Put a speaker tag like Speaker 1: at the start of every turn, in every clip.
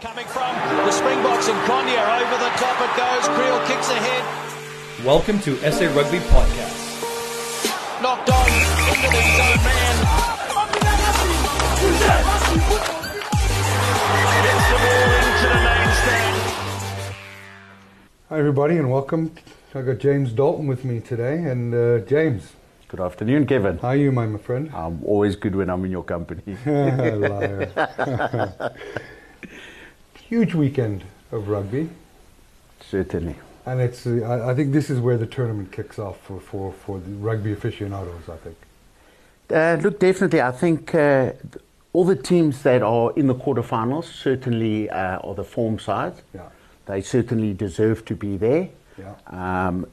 Speaker 1: Coming from the Springboks and Cronje over the top it goes. Creel kicks ahead.
Speaker 2: Welcome to SA Rugby Podcast.
Speaker 1: Knocked on into the zone man. Gets the ball into the main stand.
Speaker 3: Hi, everybody, and welcome. I got James Dalton with me today, and uh, James,
Speaker 4: Good afternoon, Kevin.
Speaker 3: how are you, my, my friend?
Speaker 4: I'm always good when I'm in your company.
Speaker 3: Huge weekend of rugby,
Speaker 4: Certainly.
Speaker 3: and it's. Uh, I, I think this is where the tournament kicks off for, for, for the rugby aficionados. I think.
Speaker 4: Uh, look, definitely, I think uh, all the teams that are in the quarterfinals certainly uh, are the form sides.
Speaker 3: Yeah.
Speaker 4: They certainly deserve to be there,
Speaker 3: Yeah.
Speaker 4: um,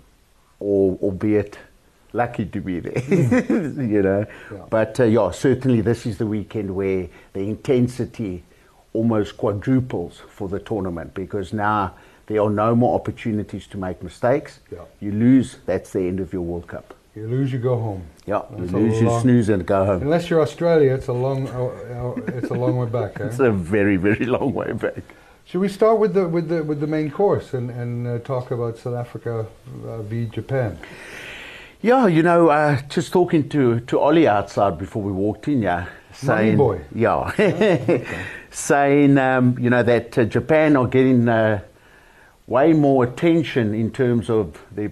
Speaker 4: or, albeit lucky to be there, you know.
Speaker 3: Yeah.
Speaker 4: But uh, yeah, certainly this is the weekend where the intensity almost quadruples for the tournament because now there are no more opportunities to make mistakes.
Speaker 3: Yeah.
Speaker 4: You lose, that's the end of your World Cup.
Speaker 3: You lose, you go home.
Speaker 4: Yeah, you
Speaker 3: That's
Speaker 4: lose, you snooze and go home.
Speaker 3: Unless you're Australia, it's a long. Uh, uh, it's a long way back. Eh?
Speaker 4: It's a very, very long way back.
Speaker 3: Should we start with the with the with the main course and and uh, talk about South Africa uh, v Japan?
Speaker 4: Yeah, you know, uh, just talking to, to Ollie outside before we walked in, yeah, saying,
Speaker 3: boy.
Speaker 4: yeah, saying, um, you know, that uh, Japan are getting uh, way more attention in terms of the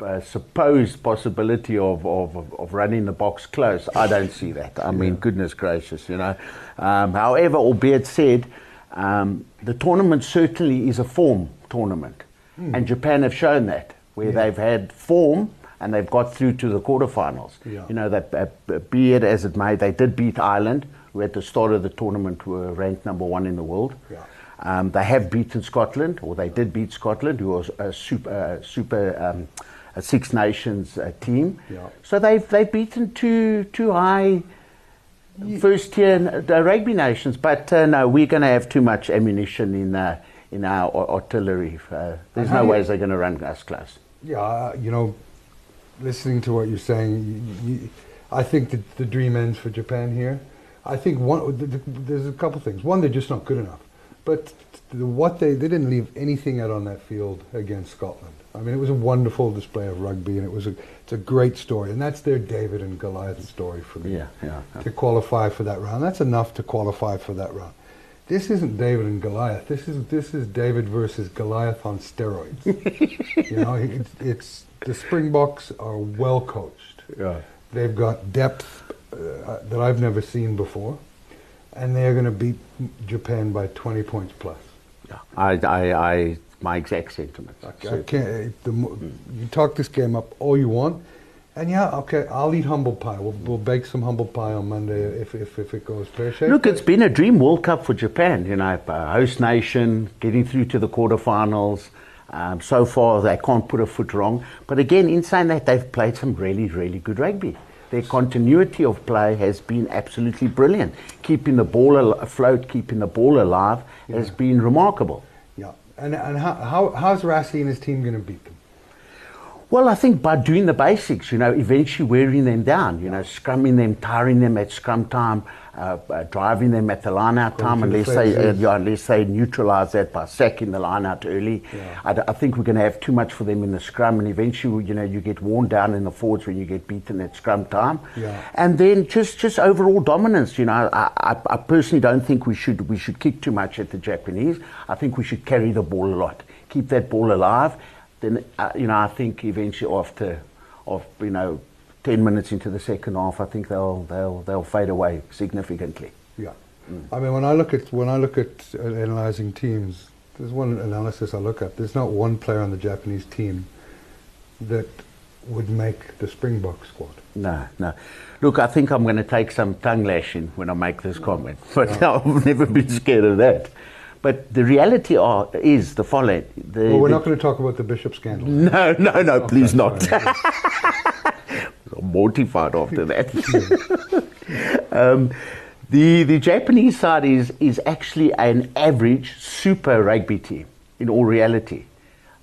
Speaker 4: uh, supposed possibility of, of, of- running the Boks close. I don't see that. I mean, goodness gracious, you know. Um, however, albeit said, um, the tournament certainly is a form tournament. And Japan have shown that, where.
Speaker 3: Yeah.
Speaker 4: they've had form and they've got through to the quarterfinals.
Speaker 3: Yeah.
Speaker 4: You know, that, uh, be it as it may, they did beat Ireland, who at the start of the tournament were ranked number one in the world.
Speaker 3: Yeah.
Speaker 4: Um, they have beaten Scotland, or they did beat Scotland, who was a super, uh, super um, a Six Nations uh, team.
Speaker 3: Yeah.
Speaker 4: So they've they've beaten two two high first tier uh, rugby nations. But uh, no, we're going to have too much ammunition in uh, in our artillery. Uh, there's no ways they're going to run us close.
Speaker 3: Yeah, you know, listening to what you're saying, you, you, I think that the dream ends for Japan here. I think one, th- th- there's a couple things. One, they're just not good enough. But what they they didn't leave anything out on that field against Scotland. I mean, it was a wonderful display of rugby, and it was a it's a great story, and that's their David and Goliath story for me.
Speaker 4: Yeah, yeah, yeah.
Speaker 3: To qualify for that round, that's enough to qualify for that round. This isn't David and Goliath. This is this is David versus Goliath on steroids. you know, it's, it's the Springboks are well coached.
Speaker 4: Yeah.
Speaker 3: They've got depth uh, that I've never seen before, and they're going to beat Japan by 20 points plus.
Speaker 4: Yeah. I, I, I, my exact sentiment.
Speaker 3: I can't, the, you talk this game up all you want, and yeah, okay, I'll eat humble pie. We'll, we'll bake some humble pie on Monday if, if, if it goes pear shaped.
Speaker 4: Look, it's been a dream World Cup for Japan. You know, host nation, getting through to the quarterfinals. Um, so far, they can't put a foot wrong. But again, in saying that, they've played some really, really good rugby. Their continuity of play has been absolutely brilliant. Keeping the ball afloat, keeping the ball alive has been remarkable.
Speaker 3: Yeah, and and how, how how's Rassie and his team going to beat them?
Speaker 4: Well, I think by doing the basics, you know, eventually wearing them down, you know, scrumming them, tiring them at scrum time, uh, uh, driving them at the line out time,
Speaker 3: the
Speaker 4: unless they, uh, yeah, unless they neutralise that by sacking the line out early.
Speaker 3: Yeah.
Speaker 4: I, I think we're going to have too much for them in the scrum, and eventually, you know, you get worn down in the forwards when you get beaten at scrum time.
Speaker 3: Yeah.
Speaker 4: And then just, just overall dominance, you know, I, I, I personally don't think we should, we should kick too much at the Japanese. I think we should carry the ball a lot, keep that ball alive. Then, uh, you know, I think eventually after, of you know, ten minutes into the second half, I think they'll they'll they'll fade away significantly.
Speaker 3: Yeah, I mean when I look at when I look at uh, analyzing teams, there's one analysis I look at. There's not one player on the Japanese team that would make the Springbok squad.
Speaker 4: No, no. Look, I think I'm going to take some tongue lashing when I make this comment, but I've never been scared of that. But the reality are, is the following. The,
Speaker 3: Well, we're
Speaker 4: the-
Speaker 3: not going to talk about the Bishop scandal.
Speaker 4: No, no, no, please not. I'm mortified after that. um, the, the Japanese side is, is actually an average super rugby team, in all reality.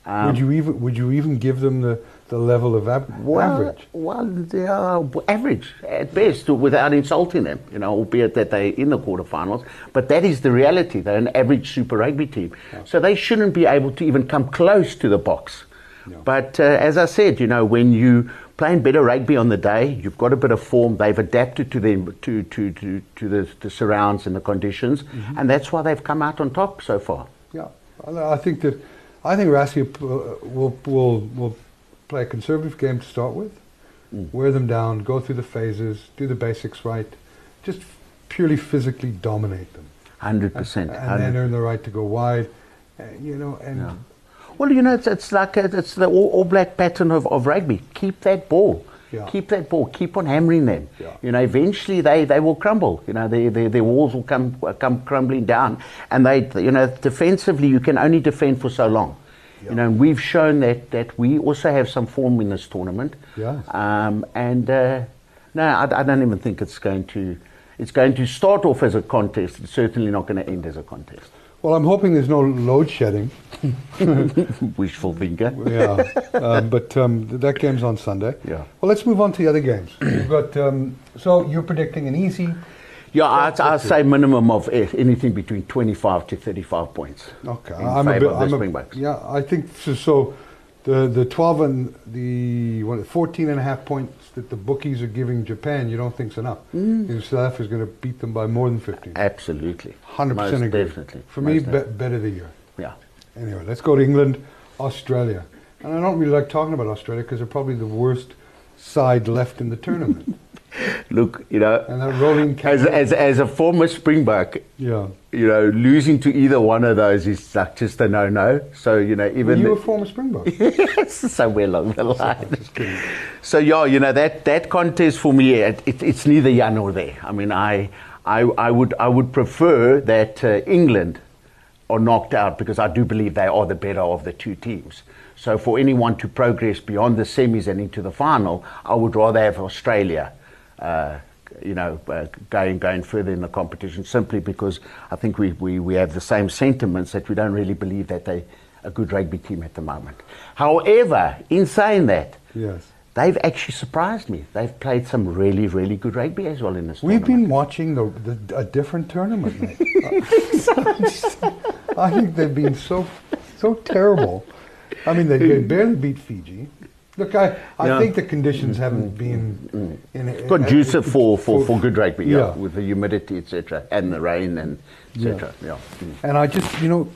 Speaker 4: Um,
Speaker 3: would you even would you even give them the, the level of ab-
Speaker 4: Well,
Speaker 3: average.
Speaker 4: Well, they are average at best, without insulting them. You know, albeit that they're in the quarterfinals, but that is the reality. They're an average Super Rugby team, so they shouldn't be able to even come close to the Boks. But uh, as I said, you know, when you playing better rugby on the day, you've got a bit of form. They've adapted to them to to to, to the, the surrounds and the conditions, and that's why they've come out on top so far.
Speaker 3: Yeah, I I think that I think Rassie uh, will will will play a conservative game to start with,
Speaker 4: Mm.
Speaker 3: wear them down, go through the phases, do the basics right, just purely physically dominate them,
Speaker 4: Hundred percent.
Speaker 3: and then earn the right to go wide. Uh, you know, and
Speaker 4: Yeah. Well, you know, it's, it's like a, it's the all, all black pattern of, of rugby. Keep that ball.
Speaker 3: Yeah.
Speaker 4: Keep that ball. Keep on hammering them.
Speaker 3: Yeah.
Speaker 4: You know, eventually they, they will crumble. You know, their, their, their walls will come come crumbling down. And they, you know, defensively, you can only defend for so long. You know, and we've shown that, that we also have some form in this tournament.
Speaker 3: Yes.
Speaker 4: Um, and uh, no, I, I don't even think it's going to. It's going to start off as a contest. It's certainly not going to end as a contest.
Speaker 3: well, I'm hoping there's no load shedding.
Speaker 4: Wishful thinker.
Speaker 3: Yeah, um, but um, that game's on Sunday.
Speaker 4: Yeah.
Speaker 3: Well, let's move on to the other games. We've got um, so you're predicting an easy.
Speaker 4: Yeah, I'd, I'd say minimum of eh, anything between 25 to 35 points.
Speaker 3: Okay, I'm a bit. I'm a, yeah, I think so, so. The the 12 and the what, 14 and a half points that the bookies are giving Japan, you don't think think's enough.
Speaker 4: Mm.
Speaker 3: You think South Africa's going to beat them by more than 15.
Speaker 4: Absolutely.
Speaker 3: 100%
Speaker 4: Most
Speaker 3: agree.
Speaker 4: Definitely.
Speaker 3: For me, be,
Speaker 4: definitely.
Speaker 3: bet of the year.
Speaker 4: Yeah.
Speaker 3: Anyway, let's go to England, Australia. And I don't really like talking about Australia because they're probably the worst side left in the tournament.
Speaker 4: Look, you know,
Speaker 3: and that rolling
Speaker 4: as, as, as a former Springbok,
Speaker 3: yeah.
Speaker 4: you know, losing to either one of those is like just a no-no. So, you know,
Speaker 3: Were
Speaker 4: even...
Speaker 3: you a former Springbok?
Speaker 4: somewhere along the line. So yeah, you know that that contest for me, it, it, it's neither here nor there. I mean, I I, I would I would prefer that uh, England are knocked out because I do believe they are the better of the two teams. So for anyone to progress beyond the semis and into the final, I would rather have Australia. Uh, you know, uh, going going further in the competition simply because I think we, we, we have the same sentiments that we don't really believe that they a good rugby team at the moment. However, in saying that,
Speaker 3: yes.
Speaker 4: they've actually surprised me. They've played some really, really good rugby as well in this
Speaker 3: We've
Speaker 4: tournament.
Speaker 3: been watching the, the, a different tournament. mate. I think they've been so so terrible. I mean, they, they barely beat Fiji. Look, I, I
Speaker 4: Yeah.
Speaker 3: think the conditions haven't been in, in,
Speaker 4: conducive for, for, for good rugby, yeah,
Speaker 3: yeah.
Speaker 4: with the humidity, etc., and the rain, and etc. Yeah. Mm.
Speaker 3: And I just, you know,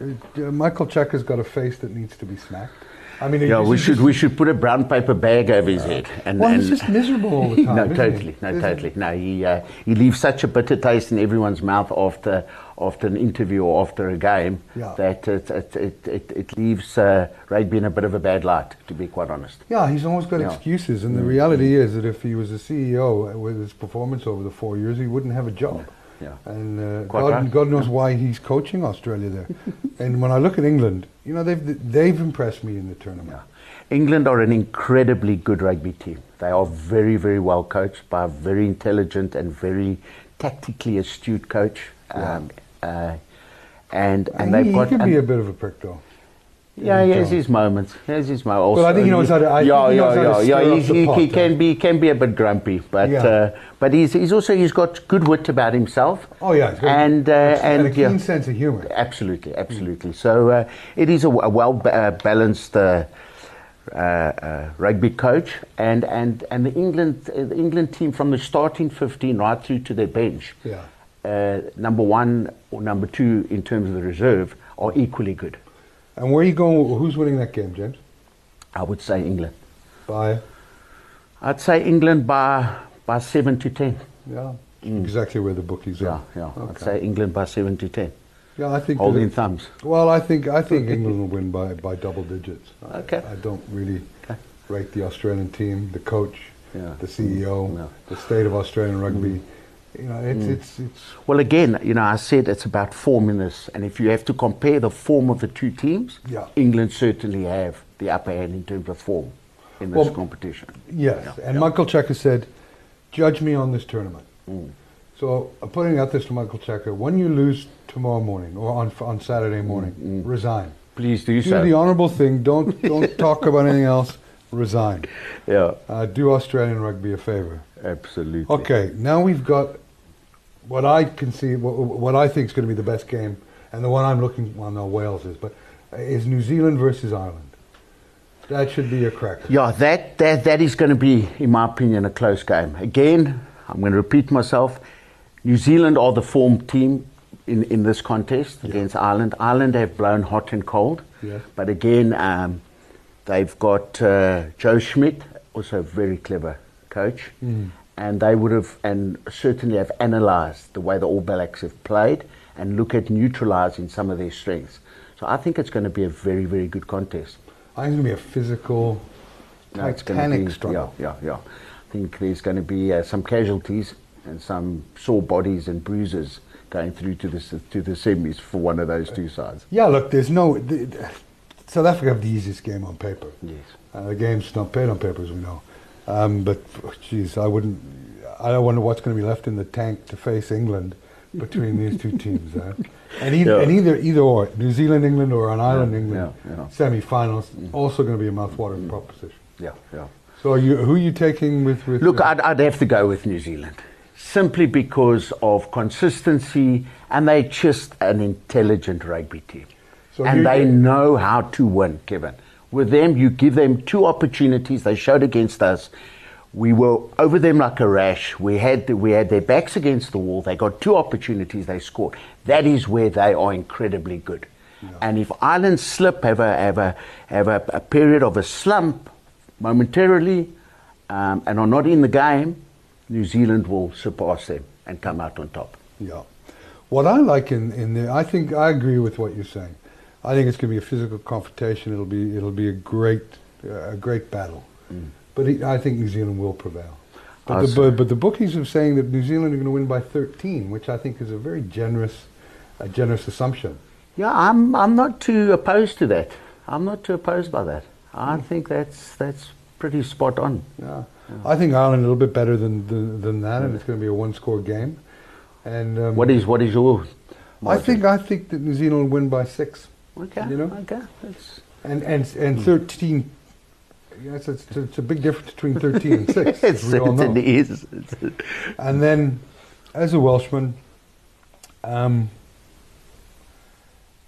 Speaker 3: uh, Michael Cheika's got a face that needs to be smacked. I mean,
Speaker 4: Yeah, we
Speaker 3: just-
Speaker 4: should we should put a brown paper bag over his head. And,
Speaker 3: Well,
Speaker 4: and
Speaker 3: he's just miserable all the time.
Speaker 4: no, totally, no,
Speaker 3: Isn't
Speaker 4: totally, no. He uh, he leaves such a bitter taste in everyone's mouth after after an interview or after a game
Speaker 3: Yeah.
Speaker 4: that it it, it, it, leaves uh, rugby in a bit of a bad light. To be quite honest.
Speaker 3: Yeah, he's always got
Speaker 4: Yeah. Mm.
Speaker 3: excuses, and the reality is that if he was a CEO with his performance over the four years, he wouldn't have a job.
Speaker 4: Yeah.
Speaker 3: And uh, God. God knows why he's coaching Australia there. and when I look at England, you know, they've they've impressed me in the tournament.
Speaker 4: Yeah. England are an incredibly good rugby team. They are very, very well coached by a very intelligent and very tactically astute coach. Um, uh, and and
Speaker 3: And
Speaker 4: they've got
Speaker 3: he can
Speaker 4: and-
Speaker 3: be a bit of a prick, though.
Speaker 4: Yeah, he has his moments. He has his moments.
Speaker 3: But I think he knows how to- I
Speaker 4: yeah, yeah, yeah, yeah. He's, he,
Speaker 3: pot,
Speaker 4: he can be can be a bit grumpy, but
Speaker 3: Yeah.
Speaker 4: uh, but he's he's also he's got good wit about himself.
Speaker 3: Oh yeah, he's got a-
Speaker 4: and uh,
Speaker 3: and,
Speaker 4: and,
Speaker 3: a keen
Speaker 4: yeah,
Speaker 3: sense of humor.
Speaker 4: absolutely, absolutely. So uh, it is a well ba- uh, balanced. Uh, uh, uh, rugby coach and, and, and the England uh, the England team from the starting 15 right through to their bench
Speaker 3: Yeah.
Speaker 4: uh, number one or number two in terms of the reserve are equally good
Speaker 3: And where are you going? Who's winning that game, James?
Speaker 4: I would say England
Speaker 3: By
Speaker 4: I'd say England by by seven to ten.
Speaker 3: yeah, exactly where the bookies
Speaker 4: Mm. Yeah,
Speaker 3: are.
Speaker 4: yeah. I'd say England by seven to ten.
Speaker 3: Yeah, I think
Speaker 4: Holding thumbs.
Speaker 3: Well, I think I think England will win by, by double digits. I-
Speaker 4: Okay.
Speaker 3: I, don't really
Speaker 4: Okay.
Speaker 3: rate the Australian team, the coach,
Speaker 4: Yeah.
Speaker 3: the CEO,
Speaker 4: Yeah.
Speaker 3: the state of Australian rugby. You know, it's mm. it's it's
Speaker 4: Well, again, you know, I said it's about form in this, and if you have to compare the form of the two teams,
Speaker 3: Yeah.
Speaker 4: England certainly have the upper hand in terms of form in this
Speaker 3: Well,
Speaker 4: competition.
Speaker 3: yes.
Speaker 4: Yeah,
Speaker 3: and
Speaker 4: yeah.
Speaker 3: Michael Cheika said, "Judge me on this tournament."
Speaker 4: Mm.
Speaker 3: So I'm putting out this to Michael Cheika: when you lose tomorrow morning or on on Saturday morning, mm, mm. resign.
Speaker 4: Please do
Speaker 3: Do
Speaker 4: so.
Speaker 3: the honourable thing. Don't don't talk about anything else. Resign.
Speaker 4: Yeah,
Speaker 3: Uh, do Australian rugby a favour.
Speaker 4: absolutely.
Speaker 3: Okay, now we've got what I can see, what, what I think is going to be the best game, and the one I'm looking. Well, no, Wales is, but is New Zealand versus Ireland. That should be a cracker.
Speaker 4: Yeah, that, that, that is going to be, in my opinion, a close game. Again, I'm going to repeat myself. New Zealand are the form team in, in this contest against Ireland. Ireland have blown hot and cold.
Speaker 3: Yes.
Speaker 4: But again, um, they've got uh, Joe Schmidt, also a very clever coach. And they would have, and certainly have analysed the way the All Blacks have played and look at neutralising some of their strengths. So I think it's going to be a very, very good contest.
Speaker 3: I think it's going to be a physical,
Speaker 4: No,
Speaker 3: titanic
Speaker 4: be-
Speaker 3: struggle.
Speaker 4: Yeah, yeah, yeah. I think there's going to be uh, some casualties and some sore bodies and bruises going through to the to the semis for one of those two sides.
Speaker 3: Yeah, look, there's no. The- South Africa have the easiest game on paper.
Speaker 4: Yes.
Speaker 3: Uh, the game's not played on paper, as we know. Um, but, geez, I wouldn't. I don't wonder what's going to be left in the tank to face England between these two teams. Uh. And, either,
Speaker 4: Yeah.
Speaker 3: and either either or, New Zealand, England, or an Ireland, England
Speaker 4: yeah, yeah.
Speaker 3: semi-finals, also going to be a mouthwatering proposition.
Speaker 4: Yeah, yeah.
Speaker 3: So, are you, who are you taking with? with
Speaker 4: Look, I'd, I'd have to go with New Zealand simply because of consistency and they're just an intelligent rugby team.
Speaker 3: So
Speaker 4: and
Speaker 3: you-
Speaker 4: they know how to win, Kevin. With them, you give them two opportunities. They showed against us. We were over them like a rash. We had, we had their backs against the wall. They got two opportunities. They scored. That is where they are incredibly good. And if Ireland slip, have a, have a, have a, a period of a slump momentarily, um, and are not in the game, New Zealand will surpass them and come out on top.
Speaker 3: Yeah. What I like in, in the, I think I agree with what you're saying. I think it's going to be a physical confrontation. It'll be it'll be a great uh, a great battle. But it, I think New Zealand will prevail. But the, but, but the bookies are saying that New Zealand are going to win by 13, which I think is a very generous a generous assumption.
Speaker 4: Yeah, I'm, I'm not too opposed to that. I'm not too opposed by that. I think that's, that's pretty spot on.
Speaker 3: Yeah. I think Ireland a little bit better than than, than that, and it's going to be a one score game. And um,
Speaker 4: What is, what is your
Speaker 3: I think I think that New Zealand will win by six.
Speaker 4: Okay,
Speaker 3: you know?
Speaker 4: okay. That's,
Speaker 3: And and and thirteen. Yes, it's, it's a big difference between thirteen and six.
Speaker 4: it
Speaker 3: as we
Speaker 4: certainly is.
Speaker 3: And then, as a Welshman, um,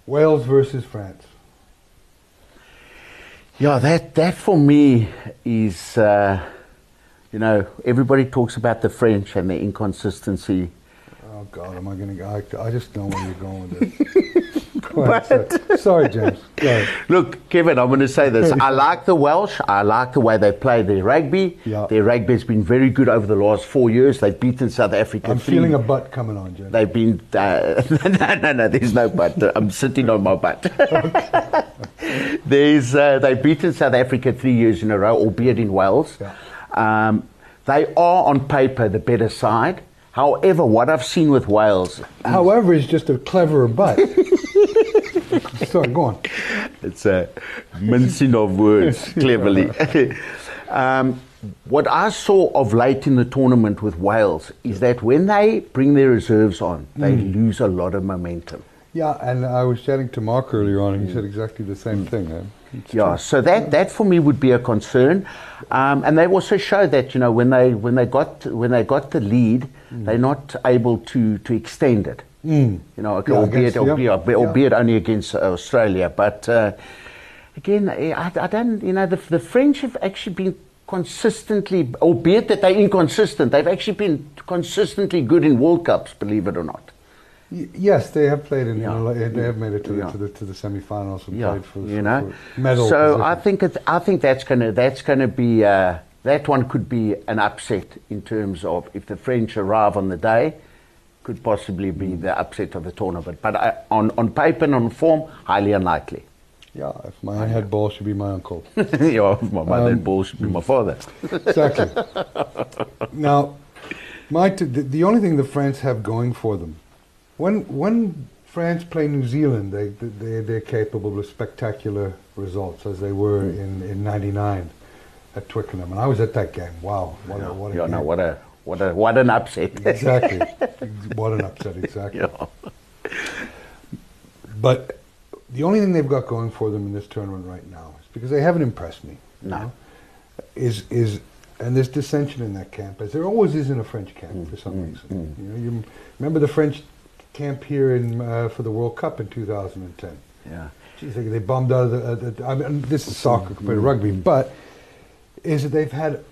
Speaker 3: Wales versus France.
Speaker 4: Yeah, that, that for me is, uh, you know, everybody talks about the French and the inconsistency.
Speaker 3: Oh God, am I going to? I, I just know where you're going with this. Go ahead, sorry. sorry, James. Go.
Speaker 4: Look, Kevin, I'm going to say this. I like the Welsh. I like the way they play their rugby.
Speaker 3: Yeah.
Speaker 4: Their rugby has been very good over the last four years. They've beaten South Africa.
Speaker 3: I'm
Speaker 4: three-
Speaker 3: feeling a butt coming on, James.
Speaker 4: They've been uh, no, no, no. There's no butt. I'm sitting on my butt. there's uh, they've beaten South Africa three years in a row, albeit in Wales.
Speaker 3: Yeah.
Speaker 4: Um, they are on paper the better side. However, what I've seen with Wales,
Speaker 3: However, is just a cleverer butt. Sorry, go on.
Speaker 4: it's a mincing of words cleverly. um, what I saw of late in the tournament with Wales is that when they bring their reserves on, they lose a lot of momentum.
Speaker 3: Yeah, and I was chatting to Mark earlier on, and he said exactly the same thing. eh?
Speaker 4: Yeah, so that, that for me would be a concern, um, and they also show that you know when they when they got when they got the lead, they're not able to, to extend it. You know,
Speaker 3: Yeah,
Speaker 4: albeit
Speaker 3: against- yeah,
Speaker 4: albeit,
Speaker 3: yeah.
Speaker 4: only against uh, Australia, but uh, again, I, I don't you know the the French have actually been consistently, albeit that they're inconsistent, they've actually been consistently good in World Cups, believe it or not.
Speaker 3: Y- Yes, they have played in.
Speaker 4: Yeah.
Speaker 3: they have made it to the to the to the semi-finals and
Speaker 4: Yeah,
Speaker 3: played for,
Speaker 4: you know.
Speaker 3: for medal.
Speaker 4: so I think it, I think that's gonna that's gonna be uh, that one could be an upset in terms of if the French arrive on the day, could possibly be the upset of the tournament. But uh, on on paper and on form, highly unlikely.
Speaker 3: yeah, if my head ball should be my uncle.
Speaker 4: yeah, my mother
Speaker 3: Um,
Speaker 4: and ball should be my father.
Speaker 3: exactly. now, my t- the, the only thing the France have going for them, when when France play New Zealand, they they they're capable of spectacular results as they were in in '99 at Twickenham, and I was at that game. Wow, what a what a
Speaker 4: yeah,
Speaker 3: game.
Speaker 4: no, what a what a what an upset.
Speaker 3: exactly. what an upset, exactly.
Speaker 4: yeah.
Speaker 3: But the only thing they've got going for them in this tournament right now is because they haven't impressed me. you
Speaker 4: No.
Speaker 3: know? is is and there's dissension in that camp, as there always is in a French camp mm, for some mm, reason. Mm. You know, you remember the French camp here in uh, for the World Cup in 2010.
Speaker 4: Yeah.
Speaker 3: Geez, they, they bombed out of the. The I mean, this is soccer compared to rugby, but is that they've had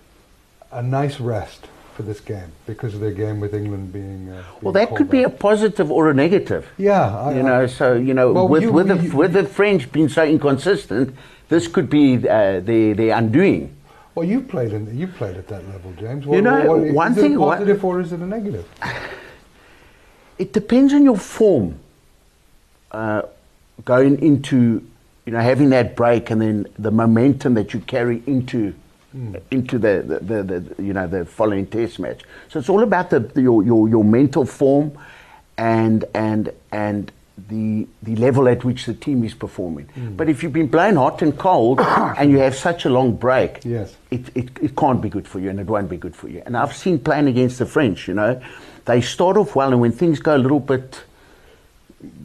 Speaker 3: a nice rest for this game because of their game with England being. Uh,
Speaker 4: Well, that could be a positive or a negative.
Speaker 3: Yeah, I,
Speaker 4: you
Speaker 3: I-
Speaker 4: know, so you know,
Speaker 3: Well,
Speaker 4: with
Speaker 3: you-
Speaker 4: with, the,
Speaker 3: you-
Speaker 4: with the French being so inconsistent, this could be uh, their their undoing.
Speaker 3: Well, you played in you played at that level, James. What,
Speaker 4: You know,
Speaker 3: what-
Speaker 4: one
Speaker 3: is it
Speaker 4: thing- one-
Speaker 3: positive or is it a negative?
Speaker 4: It depends on your form. Uh, going into, you know, having that break and then the momentum that you carry into Mm. into the, the, the, the you know the following test match. So it's all about the, the your, your your mental form and and and the the level at which the team is performing. Mm. But if you've been playing hot and cold and you have such a long break,
Speaker 3: Yes.
Speaker 4: it, it, it can't be good for you and it won't be good for you. And I've seen playing against the French, you know, they start off well and when things go a little bit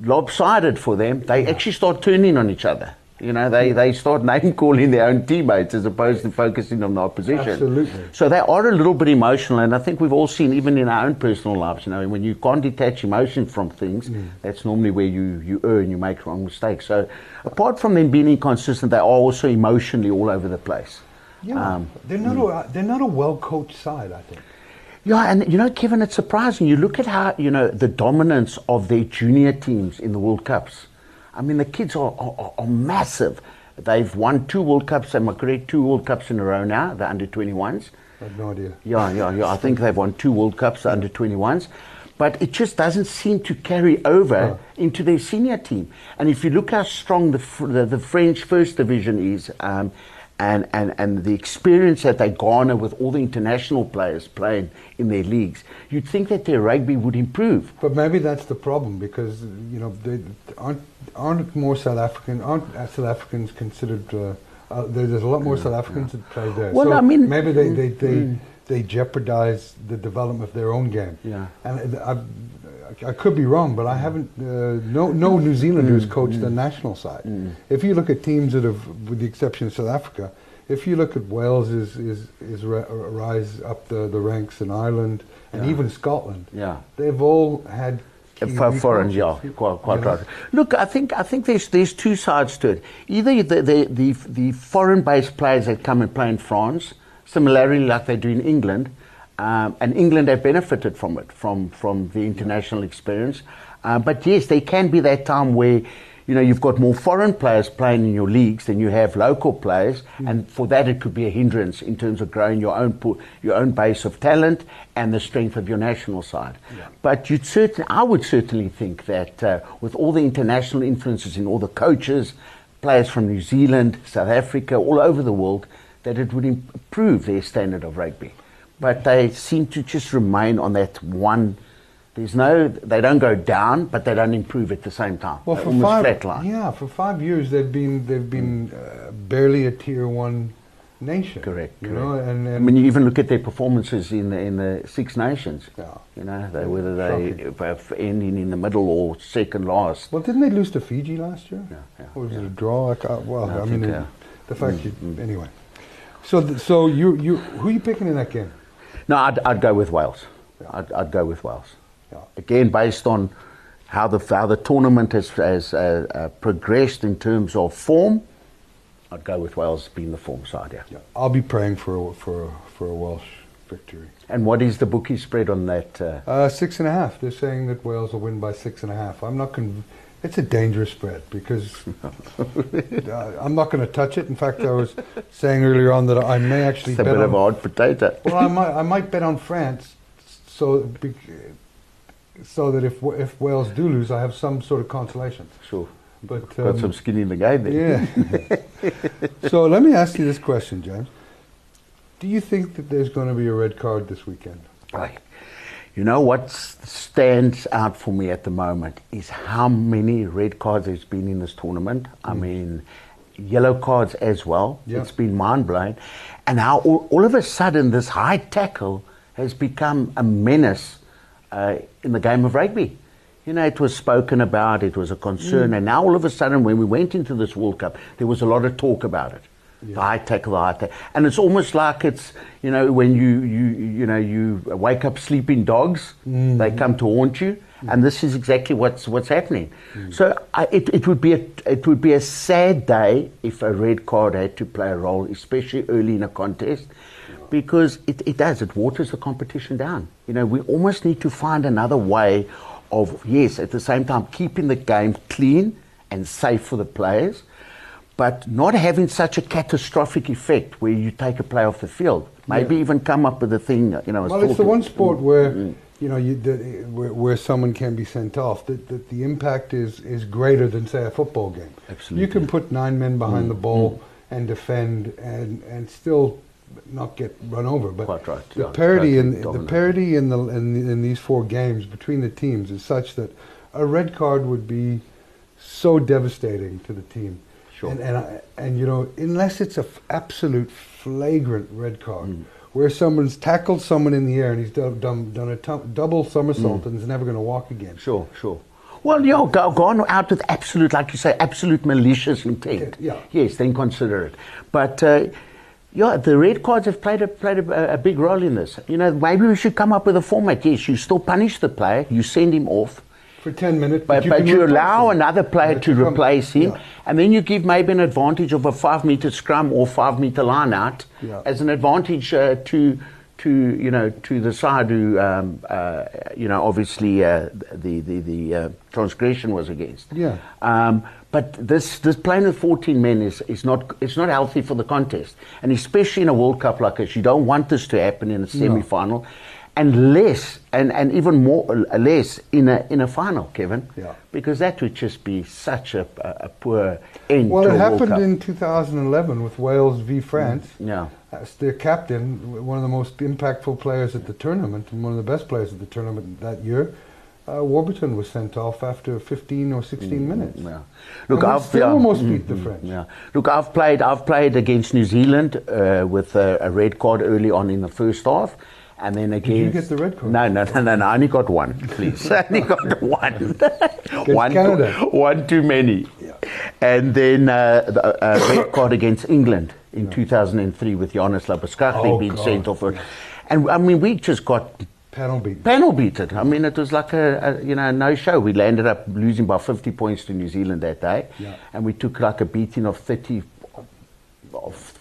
Speaker 4: lopsided for them, they actually start turning on each other. You know, they, they start name calling their own teammates as opposed to focusing on the opposition.
Speaker 3: Absolutely.
Speaker 4: So they are a little bit emotional, and I think we've all seen, even in our own personal lives, you know, when you can't detach emotion from things,
Speaker 3: Mm.
Speaker 4: that's normally where you, you err and you make wrong mistakes. So apart from them being inconsistent, they are also emotionally all over the place.
Speaker 3: Yeah,
Speaker 4: Um,
Speaker 3: they're not a they're not a well coached side. I think.
Speaker 4: Yeah, and you know, Kevin, it's surprising. You look at how you know the dominance of their junior teams in the World Cups. I mean, the kids are, are, are massive. They've won two World Cups. Am I correct? Two World Cups in a row now. The under twenty ones.
Speaker 3: I have no idea.
Speaker 4: Yeah, yeah, yeah. I think they've won two World Cups, the under 21s. But it just doesn't seem to carry over into their senior team. And if you look how strong the, the, the French First Division is, um, and, and, and the experience that they garner with all the international players playing in their leagues, you'd think that their rugby would improve.
Speaker 3: But maybe that's the problem because you know they aren't aren't more South African aren't South Africans considered. Uh, uh, there's a lot more South Africans that play there.
Speaker 4: Well,
Speaker 3: so
Speaker 4: I mean-
Speaker 3: maybe they they they, they jeopardize the development of their own game.
Speaker 4: Yeah.
Speaker 3: and I, I could be wrong, but I haven't. Uh, no no mm. New Zealanders mm. coached the mm. national side. If you look at teams that have, with the exception of South Africa. If you look at Wales, is is is ri- rise up the, the ranks in Ireland and
Speaker 4: Yeah.
Speaker 3: even Scotland.
Speaker 4: Yeah.
Speaker 3: They've all had
Speaker 4: For foreign, yeah, quite, quite
Speaker 3: know.
Speaker 4: right. Look, I think I think there's there's two sides to it. Either the the, the, the foreign-based players that come and play in France, similarly like they do in England, um, and England have benefited from it, from from the international experience. Uh, but yes, there can be that time where. You know, you've got more foreign players playing in your leagues than you have local players, and for that it could be a hindrance in terms of growing your own pool, your own base of talent and the strength of your national side. But you'd certain, I would certainly think that uh, with all the international influences in all the coaches, players from New Zealand, South Africa, all over the world, that it would improve their standard of rugby. But they seem to just remain on that one. There's no, they don't go down, but they don't improve at the same time.
Speaker 3: Well, for
Speaker 4: almost
Speaker 3: five,
Speaker 4: flatline.
Speaker 3: yeah, for five years they've been they've been uh, barely a tier one nation.
Speaker 4: Correct.
Speaker 3: You
Speaker 4: correct.
Speaker 3: know, and,
Speaker 4: I mean, you even look at their performances in the, in the Six Nations.
Speaker 3: Yeah.
Speaker 4: You know, they, whether they ending in the middle or second last.
Speaker 3: well, didn't they lose to Fiji last year?
Speaker 4: Yeah, yeah,
Speaker 3: or was
Speaker 4: yeah.
Speaker 3: it a draw? I well,
Speaker 4: I
Speaker 3: I, mean,
Speaker 4: think,
Speaker 3: it-
Speaker 4: uh,
Speaker 3: the fact you anyway. So, th- so you you who are you picking in that game?
Speaker 4: No, I'd, I'd go with Wales.
Speaker 3: Yeah.
Speaker 4: I'd, I'd go with Wales.
Speaker 3: Yeah.
Speaker 4: Again, based on how the how the tournament has, has uh, uh, progressed in terms of form, I'd go with Wales being the form side. Yeah.
Speaker 3: Yeah, I'll be praying for a, for a, for a Welsh victory.
Speaker 4: And what is the bookie spread on that? Uh,
Speaker 3: Uh, six and a half. They're saying that Wales will win by six and a half. I'm not conv- It's a dangerous spread because uh, I'm not going to touch it. In fact, I was saying earlier on that I may actually
Speaker 4: it's a
Speaker 3: bet
Speaker 4: bit
Speaker 3: on,
Speaker 4: of hot potato.
Speaker 3: well, I might I might bet on France, so so that if if Wales do lose, I have some sort of consolation.
Speaker 4: Sure.
Speaker 3: But
Speaker 4: Got
Speaker 3: um,
Speaker 4: some skin in the game there.
Speaker 3: yeah. so let me ask you this question, James. Do you think that there's going to be a red card this weekend?
Speaker 4: Right. You know what stands out for me at the moment is how many red cards there's been in this tournament. I mean, yellow cards as well.
Speaker 3: Yeah.
Speaker 4: It's been mind blowing. And how all, all of a sudden this high tackle has become a menace uh, in the game of rugby. You know, it was spoken about, it was a concern, and now all of a sudden, when we went into this World Cup, there was a lot of talk about it. The high tackle, the high tackle, and it's almost like it's you know when you you you know you wake up sleeping dogs,
Speaker 3: Mm.
Speaker 4: they come to haunt you, and this is exactly what's what's happening.
Speaker 3: Mm.
Speaker 4: So I, it it would be a it would be a sad day if a red card had to play a role, especially early in a contest, because it, it does it waters the competition down. You know we almost need to find another way of yes at the same time keeping the game clean and safe for the players but not having such a catastrophic effect where you take a player off the field. Maybe
Speaker 3: Yeah.
Speaker 4: even come up with a thing, you know.
Speaker 3: Well, it's the one sport where you know you, the, where, where someone can be sent off. That, that the impact is is greater than say a football game.
Speaker 4: Absolutely. Mm.
Speaker 3: You can put nine men behind the ball and defend and and still not get run over. But
Speaker 4: Quite right,
Speaker 3: the
Speaker 4: yeah,
Speaker 3: parity in the parity in the in, the, in these four games between the teams is such that a red card would be so devastating to the team.
Speaker 4: Sure.
Speaker 3: And and, I, and you know, unless it's a f- absolute flagrant red card,
Speaker 4: Mm.
Speaker 3: where someone's tackled someone in the air and he's done, done, done a double somersault
Speaker 4: Mm.
Speaker 3: and is never going to walk again.
Speaker 4: Sure, sure. Well, yeah, go, go on out with absolute, like you say, absolute malicious intent.
Speaker 3: Yeah.
Speaker 4: Yes, then consider it. But uh, yeah, the red cards have played a, played a, a big role in this. You know, maybe we should come up with a format. Yes, you still punish the player, you send him off,
Speaker 3: For 10 minutes,
Speaker 4: but, but
Speaker 3: can
Speaker 4: you allow
Speaker 3: him.
Speaker 4: another player to
Speaker 3: come-
Speaker 4: replace him,
Speaker 3: yeah.
Speaker 4: and then you give maybe an advantage of a five meter scrum or five meter line out
Speaker 3: Yeah.
Speaker 4: as an advantage uh, to to you know to the side who um, uh, you know obviously uh, the the the uh, transgression was against.
Speaker 3: Yeah.
Speaker 4: Um, but this this playing with 14 men is, is not it's not healthy for the contest, and especially in a World Cup like this, you don't want this to happen in a semi final. And less, and, and even more, uh, less in a in a final, Kevin
Speaker 3: Yeah.
Speaker 4: because that would just be such a, a, a poor end
Speaker 3: Well, it happened in 2011 with Wales v France.
Speaker 4: Yeah.
Speaker 3: As their captain, one of the most impactful players at the tournament, and one of the best players at the tournament that year, uh, Warburton was sent off after 15 or 16 minutes.
Speaker 4: Mm, Yeah.
Speaker 3: Look,
Speaker 4: I've
Speaker 3: still
Speaker 4: yeah,
Speaker 3: almost
Speaker 4: mm,
Speaker 3: beat the
Speaker 4: mm,
Speaker 3: French.
Speaker 4: Yeah. Look, I've played. I've played against New Zealand uh, with a, a red card early on in the first half, and then against.
Speaker 3: you get the red card?
Speaker 4: No, no, no, no. no I only got one. Please, I only got one. one,
Speaker 3: Canada.
Speaker 4: one too many. And then uh, the, uh, red card against England in 2003 with Jannes Labuschagne
Speaker 3: Oh,
Speaker 4: being
Speaker 3: God.
Speaker 4: sent off. And I mean, we just got
Speaker 3: Panel beat.
Speaker 4: panel beaten. I mean, it was like a, a you know no show. We landed up losing by 50 points to New Zealand that day,
Speaker 3: Yeah.
Speaker 4: and we took like a beating of 30, of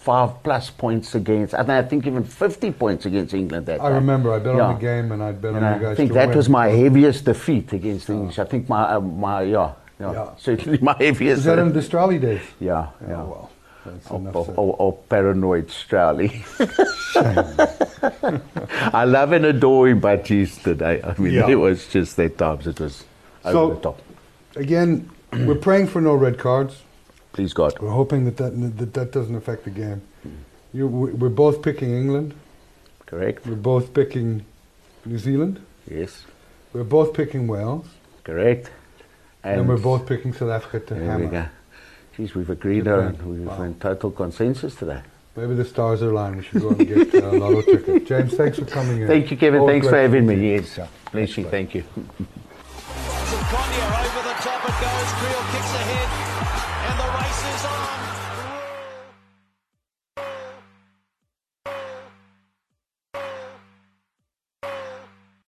Speaker 4: five plus points against. I, think- I think even 50 points against England that time.
Speaker 3: I
Speaker 4: day.
Speaker 3: remember I bet
Speaker 4: Yeah.
Speaker 3: on the game and I bet
Speaker 4: You
Speaker 3: on
Speaker 4: know,
Speaker 3: you guys
Speaker 4: I think that
Speaker 3: win.
Speaker 4: was my heaviest defeat against the English. I think my uh, my yeah, yeah,
Speaker 3: Yeah.
Speaker 4: certainly my heaviest.
Speaker 3: Was that in the Straeuli days?
Speaker 4: yeah,
Speaker 3: Oh,
Speaker 4: yeah.
Speaker 3: well, that's
Speaker 4: Or, paranoid Straeuli. I love and adore him, but yesterday, I mean,
Speaker 3: Yeah.
Speaker 4: it was just at times it was over
Speaker 3: So-
Speaker 4: the top.
Speaker 3: Again, we're praying for no red cards.
Speaker 4: Please God.
Speaker 3: We're hoping that that, that, that doesn't affect the game. You, we- we're both picking England.
Speaker 4: Correct?
Speaker 3: We're both picking New Zealand.
Speaker 4: Yes.
Speaker 3: We're both picking Wales.
Speaker 4: Correct.
Speaker 3: And, we're both picking South Africa to
Speaker 4: There
Speaker 3: hammer.
Speaker 4: we go. Geez, we've agreed on. We've
Speaker 3: Wow.
Speaker 4: in total consensus today.
Speaker 3: Maybe the stars are aligned. We should go and get uh, a lotto ticket. James, thanks for coming in.
Speaker 4: Thank you, Kevin.
Speaker 3: Always
Speaker 4: Thanks for having me. Yes. Bless you. Thank you.